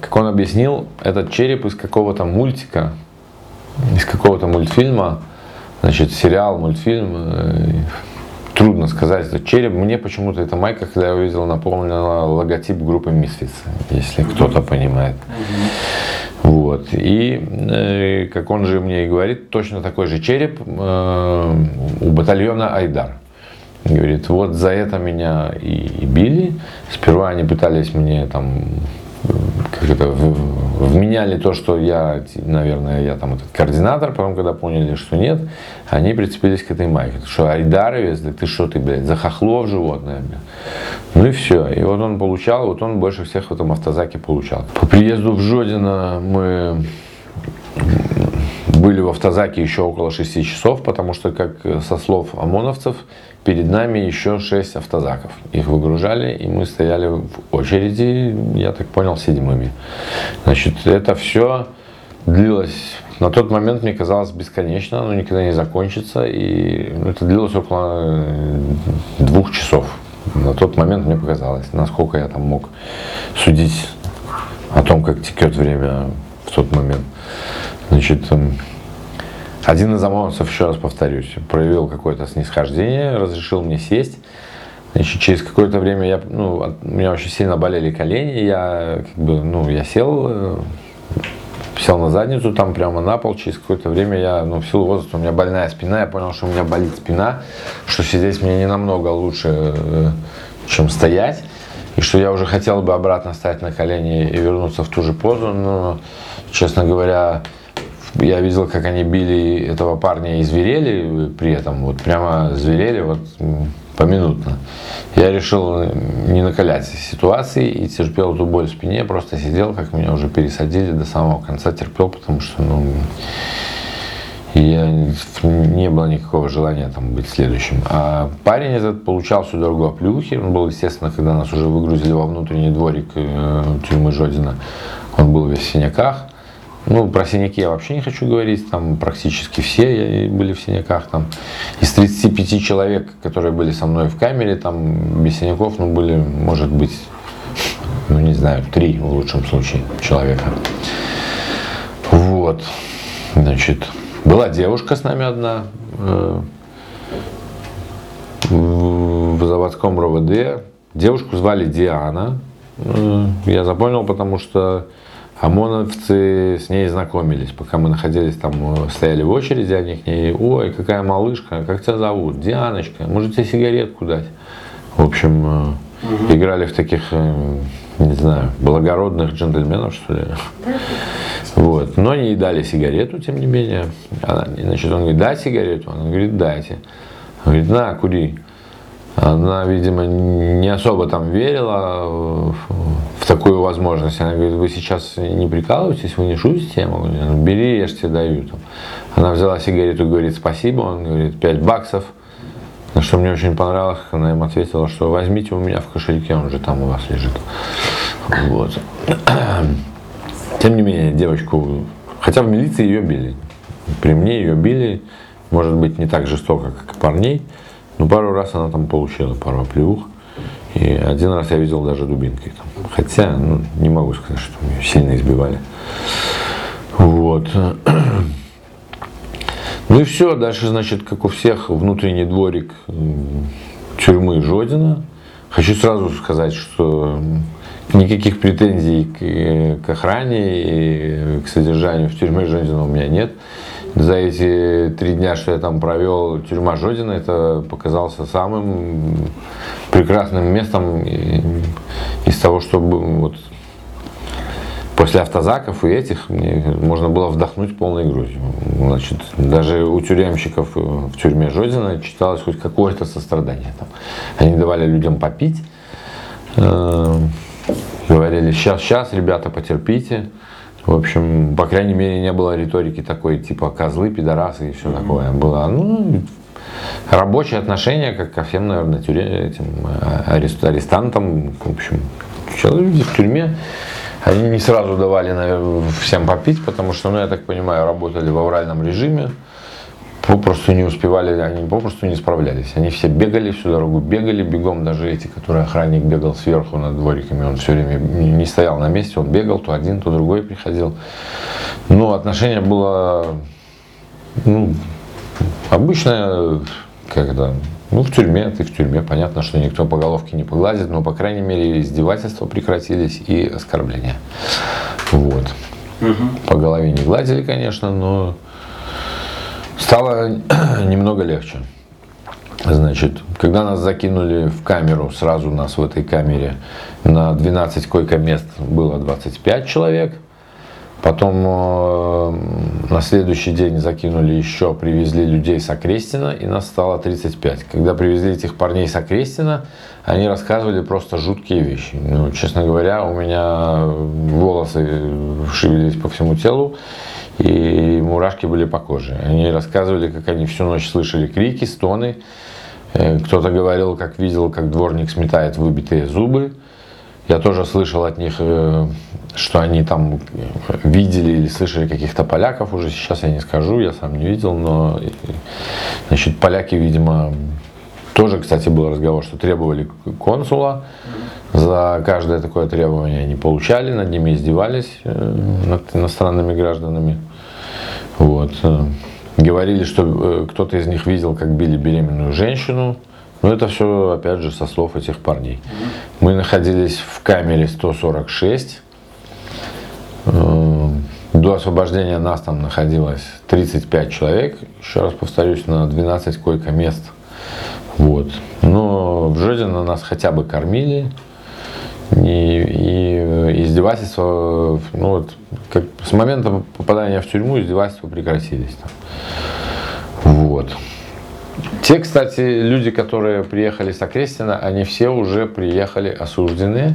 как он объяснил, этот череп из какого-то мультика, из какого-то мультфильма, значит, сериал, мультфильм, э, трудно сказать, это череп. Мне почему-то эта майка, когда я увидел, напомнила логотип группы Misfits, если кто-то понимает. Вот. И, э, как он же мне и говорит, точно такой же череп э, у батальона Айдар. Говорит, вот за это меня и, и били. Сперва они пытались мне там как это, вменяли то, что я, наверное, я там этот координатор, потом, когда поняли, что нет, они прицепились к этой майке. Что Айдаровец, да ты что ты, блядь, за хохлов животное, блядь. Ну и все. И вот он получал, вот он больше всех в этом автозаке получал. По приезду в Жодино мы были в автозаке еще около 6 часов, потому что, как со слов ОМОНовцев, перед нами еще 6 автозаков. Их выгружали, и мы стояли в очереди, я так понял, седьмыми. Значит, это все длилось, на тот момент мне казалось бесконечно, оно никогда не закончится, и это длилось около э, двух часов. На тот момент мне показалось, насколько я там мог судить о том, как текет время в тот момент. Значит, эм, один из ОМОНовцев, еще раз повторюсь, проявил какое-то снисхождение, разрешил мне сесть. Значит, через какое-то время я, ну, у меня очень сильно болели колени, я как бы, ну, я сел, э, сел на задницу там прямо на пол, через какое-то время я, ну, в силу возраста, у меня больная спина, я понял, что у меня болит спина, что сидеть мне не намного лучше, э, чем стоять, и что я уже хотел бы обратно стать на колени и вернуться в ту же позу, но, честно говоря, я видел, как они били этого парня и зверели при этом, вот прямо зверели вот поминутно. Я решил не накалять ситуации и терпел эту боль в спине, просто сидел, как меня уже пересадили, до самого конца терпел, потому что, ну, я, не было никакого желания там быть следующим. А парень этот получал всю дорогу оплюхи. Он был, естественно, когда нас уже выгрузили во внутренний дворик э, тюрьмы Жодина, он был весь в синяках. Ну, про синяки я вообще не хочу говорить, там практически все были в синяках. Там. Из 35 человек, которые были со мной в камере, там без синяков, ну, были, может быть, ну, не знаю, три в лучшем случае человека. Вот, значит, была девушка с нами одна, э, в заводском РОВД. Девушку звали Диана. Э, я запомнил, потому что ОМОНовцы с ней знакомились, пока мы находились там, э, стояли в очереди, они к ней, ой, какая малышка, как тебя зовут? Дианочка, может тебе сигаретку дать? В общем, угу. играли в таких, не знаю, благородных джентльменов, что ли. Вот. Но они ей дали сигарету, тем не менее. Она, значит, он говорит, дай сигарету? Она говорит, дайте. Он говорит, на, кури. Она, видимо, не особо там верила в такую возможность. Она говорит, вы сейчас не прикалываетесь, вы не шутите? Я могу, ну, бери, я же тебе даю. Там. Она взяла сигарету, говорит, спасибо. Он говорит, 5 баксов. На что мне очень понравилось, она им ответила, что возьмите у меня в кошельке, он же там у вас лежит. Вот. Тем не менее, девочку, хотя в милиции ее били. При мне ее били, может быть, не так жестоко, как парней, но пару раз она там получила пару оплеух. И один раз я видел даже дубинкой. Там. Хотя, ну, не могу сказать, что меня сильно избивали. Вот. Ну и все, дальше, значит, как у всех, внутренний дворик тюрьмы Жодина. Хочу сразу сказать, что никаких претензий к, к охране и к содержанию в тюрьме Жодина у меня нет за эти три дня, что я там провел, тюрьма Жодина, это показался самым прекрасным местом из того, что вот после автозаков и этих мне можно было вдохнуть полной грудью. Значит, даже у тюремщиков в тюрьме Жодина читалось хоть какое-то сострадание. Там. Они давали людям попить, э, говорили, сейчас, сейчас, ребята, потерпите. В общем, по крайней мере, не было риторики такой, типа козлы, пидорасы и все такое. Было, ну, рабочее отношение, как ко всем, наверное, тюре, этим арест, арестантам. В общем, люди в тюрьме, они не сразу давали наверное, всем попить, потому что, ну, я так понимаю, работали в авральном режиме попросту не успевали, они попросту не справлялись. Они все бегали всю дорогу, бегали бегом, даже эти, которые охранник бегал сверху над двориками, он все время не стоял на месте, он бегал, то один, то другой приходил. Но отношение было ну, обычное, когда ну, в тюрьме, ты в тюрьме, понятно, что никто по головке не погладит, но, по крайней мере, издевательства прекратились и оскорбления. Вот. Угу. По голове не гладили, конечно, но Стало немного легче. Значит, когда нас закинули в камеру, сразу нас в этой камере на 12 койко-мест было 25 человек. Потом э, на следующий день закинули еще, привезли людей с Окрестина, и нас стало 35. Когда привезли этих парней с Окрестина, они рассказывали просто жуткие вещи. Ну, честно говоря, у меня волосы шевелились по всему телу и мурашки были по коже. Они рассказывали, как они всю ночь слышали крики, стоны. Э, кто-то говорил, как видел, как дворник сметает выбитые зубы. Я тоже слышал от них, э, что они там видели или слышали каких-то поляков. Уже сейчас я не скажу, я сам не видел, но значит, поляки, видимо, тоже, кстати, был разговор, что требовали консула. За каждое такое требование они получали, над ними издевались, э, над иностранными гражданами. Вот. Э, говорили, что э, кто-то из них видел, как били беременную женщину. Но это все, опять же, со слов этих парней. Мы находились в камере 146. До освобождения нас там находилось 35 человек. Еще раз повторюсь, на 12 койко-мест. Вот. Но в Жодино нас хотя бы кормили. И, и издевательства, ну вот, как, с момента попадания в тюрьму издевательства прекратились. Там. Вот. Те, кстати, люди, которые приехали с Окрестина, они все уже приехали осуждены,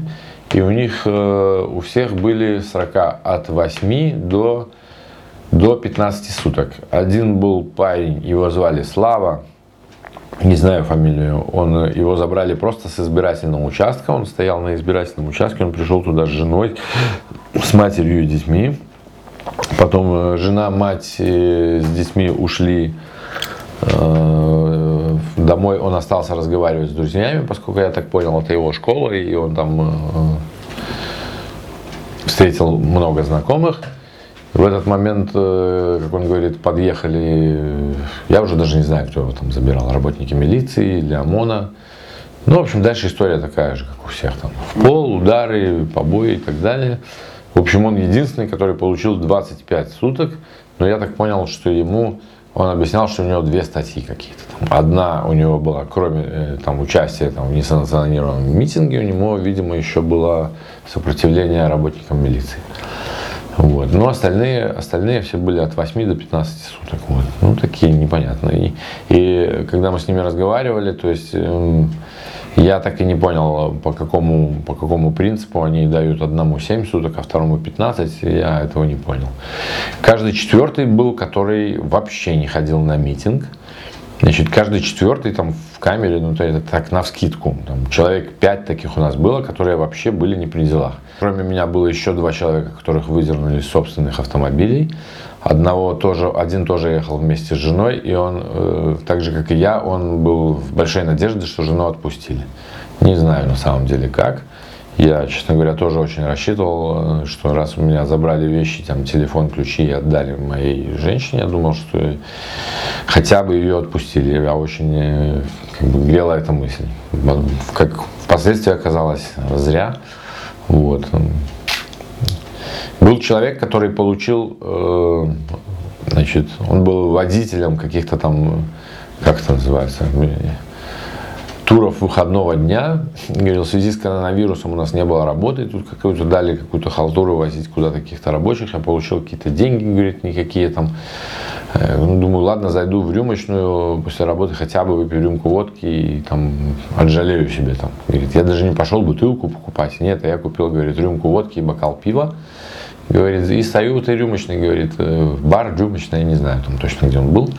и у них, э, у всех были срока от 8 до, до 15 суток. Один был парень, его звали Слава, не знаю фамилию, он, его забрали просто с избирательного участка, он стоял на избирательном участке, он пришел туда с женой, с матерью и детьми. Потом жена, мать с детьми ушли домой. Он остался разговаривать с друзьями, поскольку я так понял, это его школа, и он там встретил много знакомых. В этот момент, э, как он говорит, подъехали, я уже даже не знаю, кто его там забирал, работники милиции или ОМОНа. Ну, в общем, дальше история такая же, как у всех там. В пол, удары, побои и так далее. В общем, он единственный, который получил 25 суток. Но я так понял, что ему, он объяснял, что у него две статьи какие-то. Одна у него была, кроме э, там, участия там, в несанкционированном митинге, у него, видимо, еще было сопротивление работникам милиции. Вот. Но остальные, остальные все были от 8 до 15 суток. Вот. Ну, такие непонятные. И, и когда мы с ними разговаривали, то есть э, я так и не понял, по какому, по какому принципу они дают одному 7 суток, а второму 15. Я этого не понял. Каждый четвертый был, который вообще не ходил на митинг. Значит, каждый четвертый там в камере, ну то это так на вскидку. Человек пять таких у нас было, которые вообще были не при делах. Кроме меня было еще два человека, которых выдернули из собственных автомобилей. Одного тоже, один тоже ехал вместе с женой, и он, э, так же как и я, он был в большой надежде, что жену отпустили. Не знаю на самом деле как. Я, честно говоря, тоже очень рассчитывал, что раз у меня забрали вещи, там, телефон, ключи и отдали моей женщине, я думал, что хотя бы ее отпустили. Я очень э, как бы, грела эта мысль. Как впоследствии оказалось зря. Вот. Был человек, который получил, э, значит, он был водителем каких-то там, как это называется, туров выходного дня. Говорил, в связи с коронавирусом у нас не было работы, тут какую-то дали какую-то халтуру возить куда-то каких-то рабочих, я получил какие-то деньги, говорит, никакие там. Э, ну, думаю, ладно, зайду в рюмочную после работы, хотя бы выпью рюмку водки и там отжалею себе там. Говорит, я даже не пошел бутылку покупать. Нет, я купил, говорит, рюмку водки и бокал пива. Говорит, и стою в этой рюмочной, говорит, э, бар рюмочный, я не знаю там точно, где он был.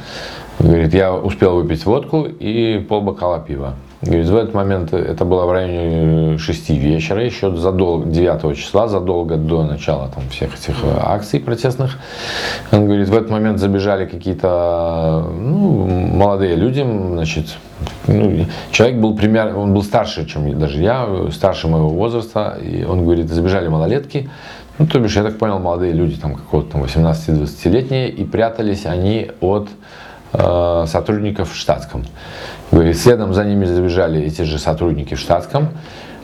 Говорит, я успел выпить водку и пол бокала пива. Говорит, в этот момент, это было в районе 6 вечера, еще задолго, 9 числа, задолго до начала там, всех этих э, акций протестных. Он говорит, в этот момент забежали какие-то ну, молодые люди, значит, ну, человек был примерно, он был старше, чем даже я, старше моего возраста, и он говорит, забежали малолетки, ну, то бишь, я так понял, молодые люди, там, какого-то там 18-20-летние, и прятались они от э, сотрудников в штатском. Говорит, следом за ними забежали эти же сотрудники в штатском,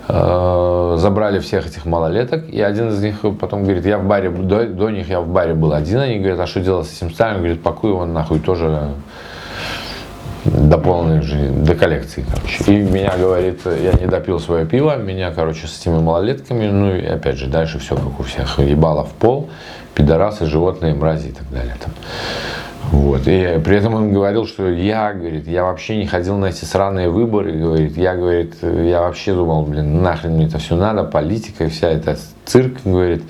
э, забрали всех этих малолеток, и один из них потом говорит, я в баре, до, до них я в баре был один, они говорят, а что делать с этим старым? Говорит, пакуй его нахуй тоже до полной жизни, до коллекции, короче. И меня, говорит, я не допил свое пиво, меня, короче, с этими малолетками, ну и опять же, дальше все как у всех, ебало в пол, пидорасы, животные, мрази и так далее. Там. Вот. И при этом он говорил, что я, говорит, я вообще не ходил на эти сраные выборы, говорит, я, говорит, я вообще думал, блин, нахрен мне это все надо, политика вся эта цирк, говорит,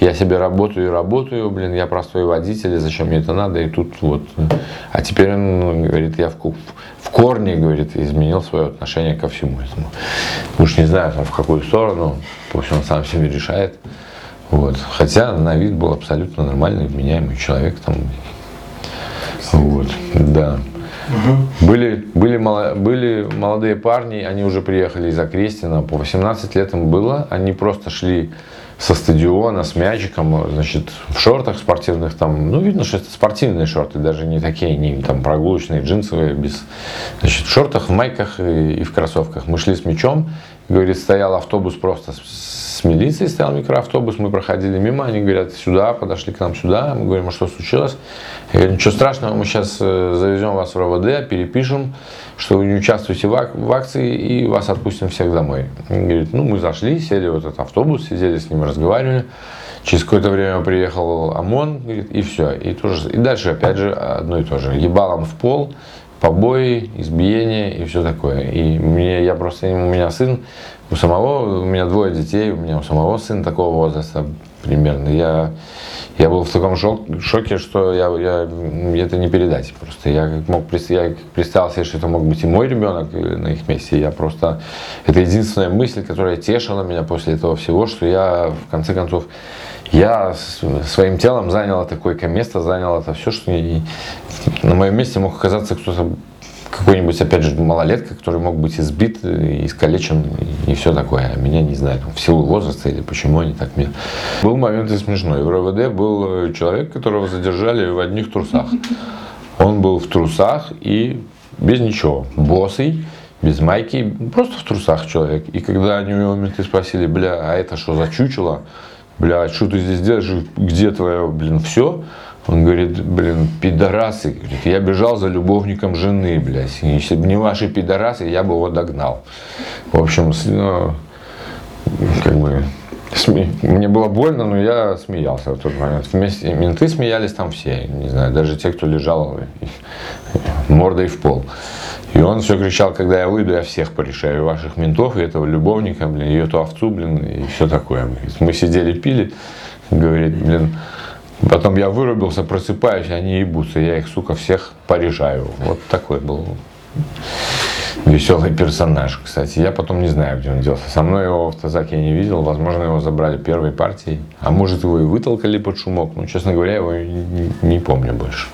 я себе работаю и работаю, блин, я простой водитель, зачем мне это надо, и тут вот. А теперь он, говорит, я в, в корне, говорит, изменил свое отношение ко всему этому. Уж не знаю, в какую сторону, пусть он сам себе решает. Вот. Хотя на вид был абсолютно нормальный, вменяемый человек, там, вот, да. Угу. Были, были, были молодые парни, они уже приехали из Окрестина, по 18 лет им было, они просто шли со стадиона с мячиком, значит, в шортах спортивных, там, ну, видно, что это спортивные шорты, даже не такие, не там прогулочные, джинсовые, без, значит, в шортах, в майках и, и в кроссовках. Мы шли с мячом, говорит, стоял автобус просто с милицией, стоял микроавтобус, мы проходили мимо, они говорят, сюда, подошли к нам сюда, мы говорим, а что случилось? Я говорю, ничего страшного, мы сейчас э, завезем вас в РОВД, перепишем, что вы не участвуете в, ак- в акции и вас отпустим всех домой. Он говорит, ну мы зашли, сели в этот автобус, сидели с ним, разговаривали. Через какое-то время приехал ОМОН, говорит, и все. И, тоже, и дальше опять же одно и то же. Ебалом в пол, побои, избиения и все такое. И мне, я просто, у меня сын, у самого, у меня двое детей, у меня у самого сын такого возраста примерно. Я, я был в таком шоке, что я, я, это не передать просто. Я мог я представил себе, что это мог быть и мой ребенок на их месте. Я просто, это единственная мысль, которая тешила меня после этого всего, что я в конце концов Я своим телом занял такое место, занял это все, что и на моем месте мог оказаться кто-то какой-нибудь, опять же, малолетка, который мог быть избит, искалечен и все такое. А меня не знаю, в силу возраста или почему они так мне. Был момент и смешной. В РВД был человек, которого задержали в одних трусах. Он был в трусах и без ничего, босый, без майки, просто в трусах человек. И когда они у него менты спросили, бля, а это что за чучело? Бля, что ты здесь делаешь? Где твое, блин, все? Он говорит, блин, пидорасы. Говорит, я бежал за любовником жены, блядь. Если бы не ваши пидорасы, я бы его догнал. В общем, ну, как бы, мне было больно, но я смеялся в тот момент. Вместе менты смеялись там все, не знаю, даже те, кто лежал мордой в пол. И он все кричал, когда я выйду, я всех порешаю, ваших ментов, и этого любовника, блин, и эту овцу, блин, и все такое. Мы сидели, пили, говорит, блин, Потом я вырубился, просыпаюсь, они ебутся, я их, сука, всех порешаю. Вот такой был веселый персонаж, кстати. Я потом не знаю, где он делся. Со мной его в автозаке я не видел. Возможно, его забрали первой партией. А может, его и вытолкали под шумок. Ну, честно говоря, его не, не помню больше.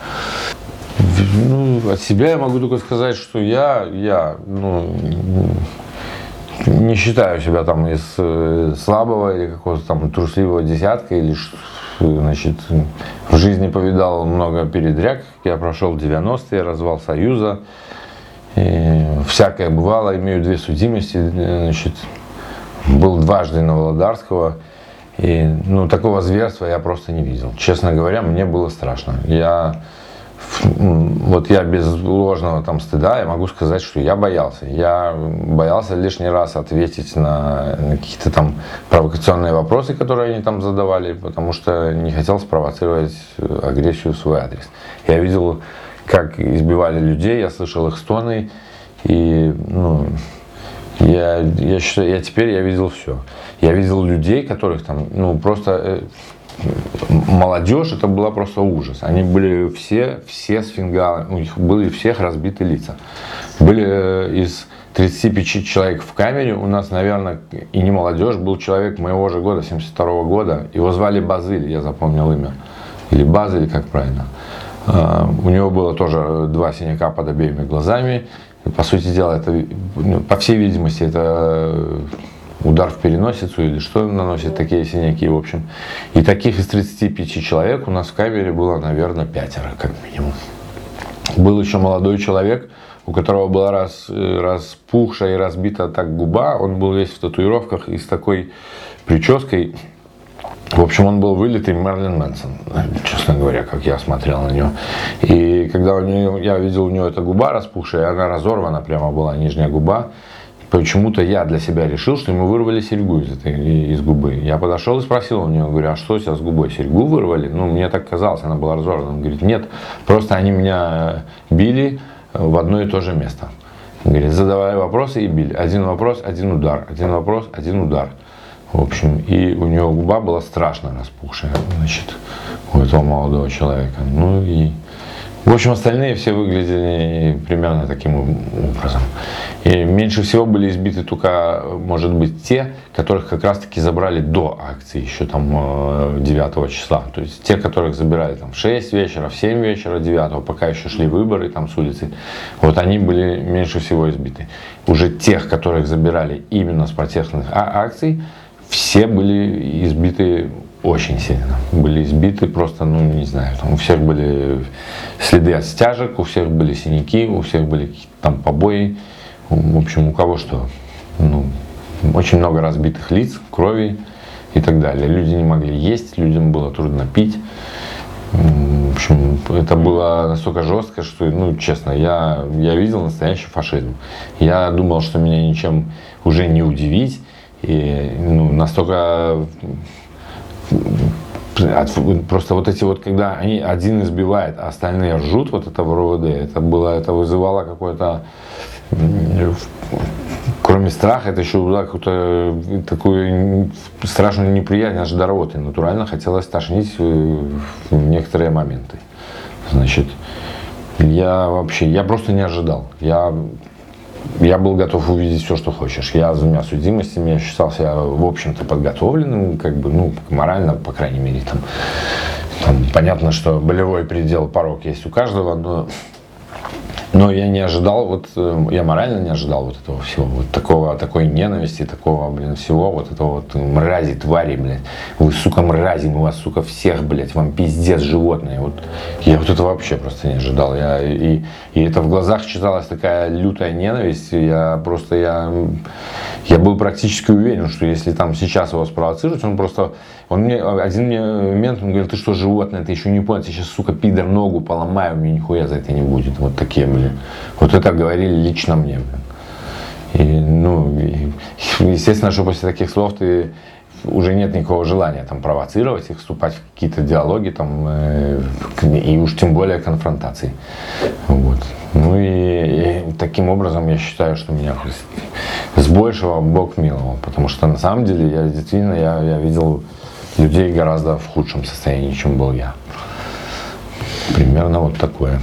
Ну, от себя я могу только сказать, что я, я, ну, не считаю себя там из э, слабого или какого-то там трусливого десятка или значит, в жизни повидал много передряг. Я прошел 90-е, развал Союза. И всякое бывало, имею две судимости. Значит, был дважды на Володарского. И ну, такого зверства я просто не видел. Честно говоря, мне было страшно. Я вот я без ложного там стыда, я могу сказать, что я боялся. Я боялся лишний раз ответить на, какие-то там провокационные вопросы, которые они там задавали, потому что не хотел спровоцировать агрессию в свой адрес. Я видел, как избивали людей, я слышал их стоны, и ну, я, я считаю, я теперь я видел все. Я видел людей, которых там, ну, просто э, молодежь, это была просто ужас. Они были все, все с фингалами, у них были всех разбиты лица. Были э, из 35 человек в камере, у нас, наверное, и не молодежь, был человек моего же года, 72 -го года, его звали Базыль, я запомнил имя, или Базыль, как правильно. А, у него было тоже два синяка под обеими глазами. По сути дела, это, ну, по всей видимости, это удар в переносицу или что наносит такие синяки, в общем. И таких из 35 человек у нас в камере было, наверное, пятеро, как минимум. Был еще молодой человек, у которого была раз, распухшая и разбита так губа, он был весь в татуировках и с такой прической. В общем, он был вылитый Мерлин Мэнсон, честно говоря, как я смотрел на него. И когда у него, я видел у него эта губа распухшая, она разорвана прямо была, нижняя губа почему-то я для себя решил, что ему вырвали серьгу из, этой, из губы. Я подошел и спросил у него, говорю, а что сейчас с губой? Серьгу вырвали? Ну, мне так казалось, она была разорвана. Он говорит, нет, просто они меня били в одно и то же место. Говорит, задавали вопросы и били. Один вопрос, один удар. Один вопрос, один удар. В общем, и у него губа была страшно распухшая, значит, у этого молодого человека. Ну и в общем, остальные все выглядели примерно таким образом. И меньше всего были избиты только, может быть, те, которых как раз-таки забрали до акции, еще там 9 э, числа. То есть те, которых забирали там в 6 вечера, в 7 вечера 9, пока еще шли выборы там с улицы, вот они были меньше всего избиты. Уже тех, которых забирали именно с протестных а, акций, все были избиты очень сильно. Были избиты просто, ну не знаю, там у всех были следы от стяжек, у всех были синяки, у всех были какие-то там побои. В общем, у кого что. Ну, очень много разбитых лиц, крови и так далее. Люди не могли есть, людям было трудно пить. В общем, это было настолько жестко, что, ну, честно, я, я видел настоящий фашизм. Я думал, что меня ничем уже не удивить. И ну, настолько Просто вот эти вот, когда они один избивает, а остальные ржут, вот это в РОВД, это было, это вызывало какое-то, кроме страха, это еще было какую-то такую страшную неприятность, аж до рвоты. Натурально хотелось тошнить в некоторые моменты. Значит, я вообще, я просто не ожидал. Я я был готов увидеть все, что хочешь. Я с двумя судимостями, я считал себя, в общем-то, подготовленным, как бы, ну, морально, по крайней мере, там, там понятно, что болевой предел, порог есть у каждого, но но я не ожидал, вот э, я морально не ожидал вот этого всего, вот такого, такой ненависти, такого, блин, всего, вот этого вот мрази, твари, блядь. Вы, сука, мрази, мы вас, сука, всех, блядь, вам пиздец, животные. Вот я вот это вообще просто не ожидал. Я, и, и это в глазах читалась такая лютая ненависть. Я просто, я, я был практически уверен, что если там сейчас его спровоцировать, он просто, он мне, один мне момент, он говорил, ты что, животное, ты еще не понял, ты сейчас, сука, пидор, ногу поломаю, мне нихуя за это не будет. Вот такие, блин. Вот это говорили лично мне. И, ну, и, естественно, что после таких слов ты уже нет никакого желания там провоцировать их, вступать в какие-то диалоги там, э, и уж тем более конфронтации. Вот. Ну и, и таким образом я считаю, что меня с большего Бог миловал, потому что на самом деле я действительно я, я видел людей гораздо в худшем состоянии, чем был я. Примерно вот такое.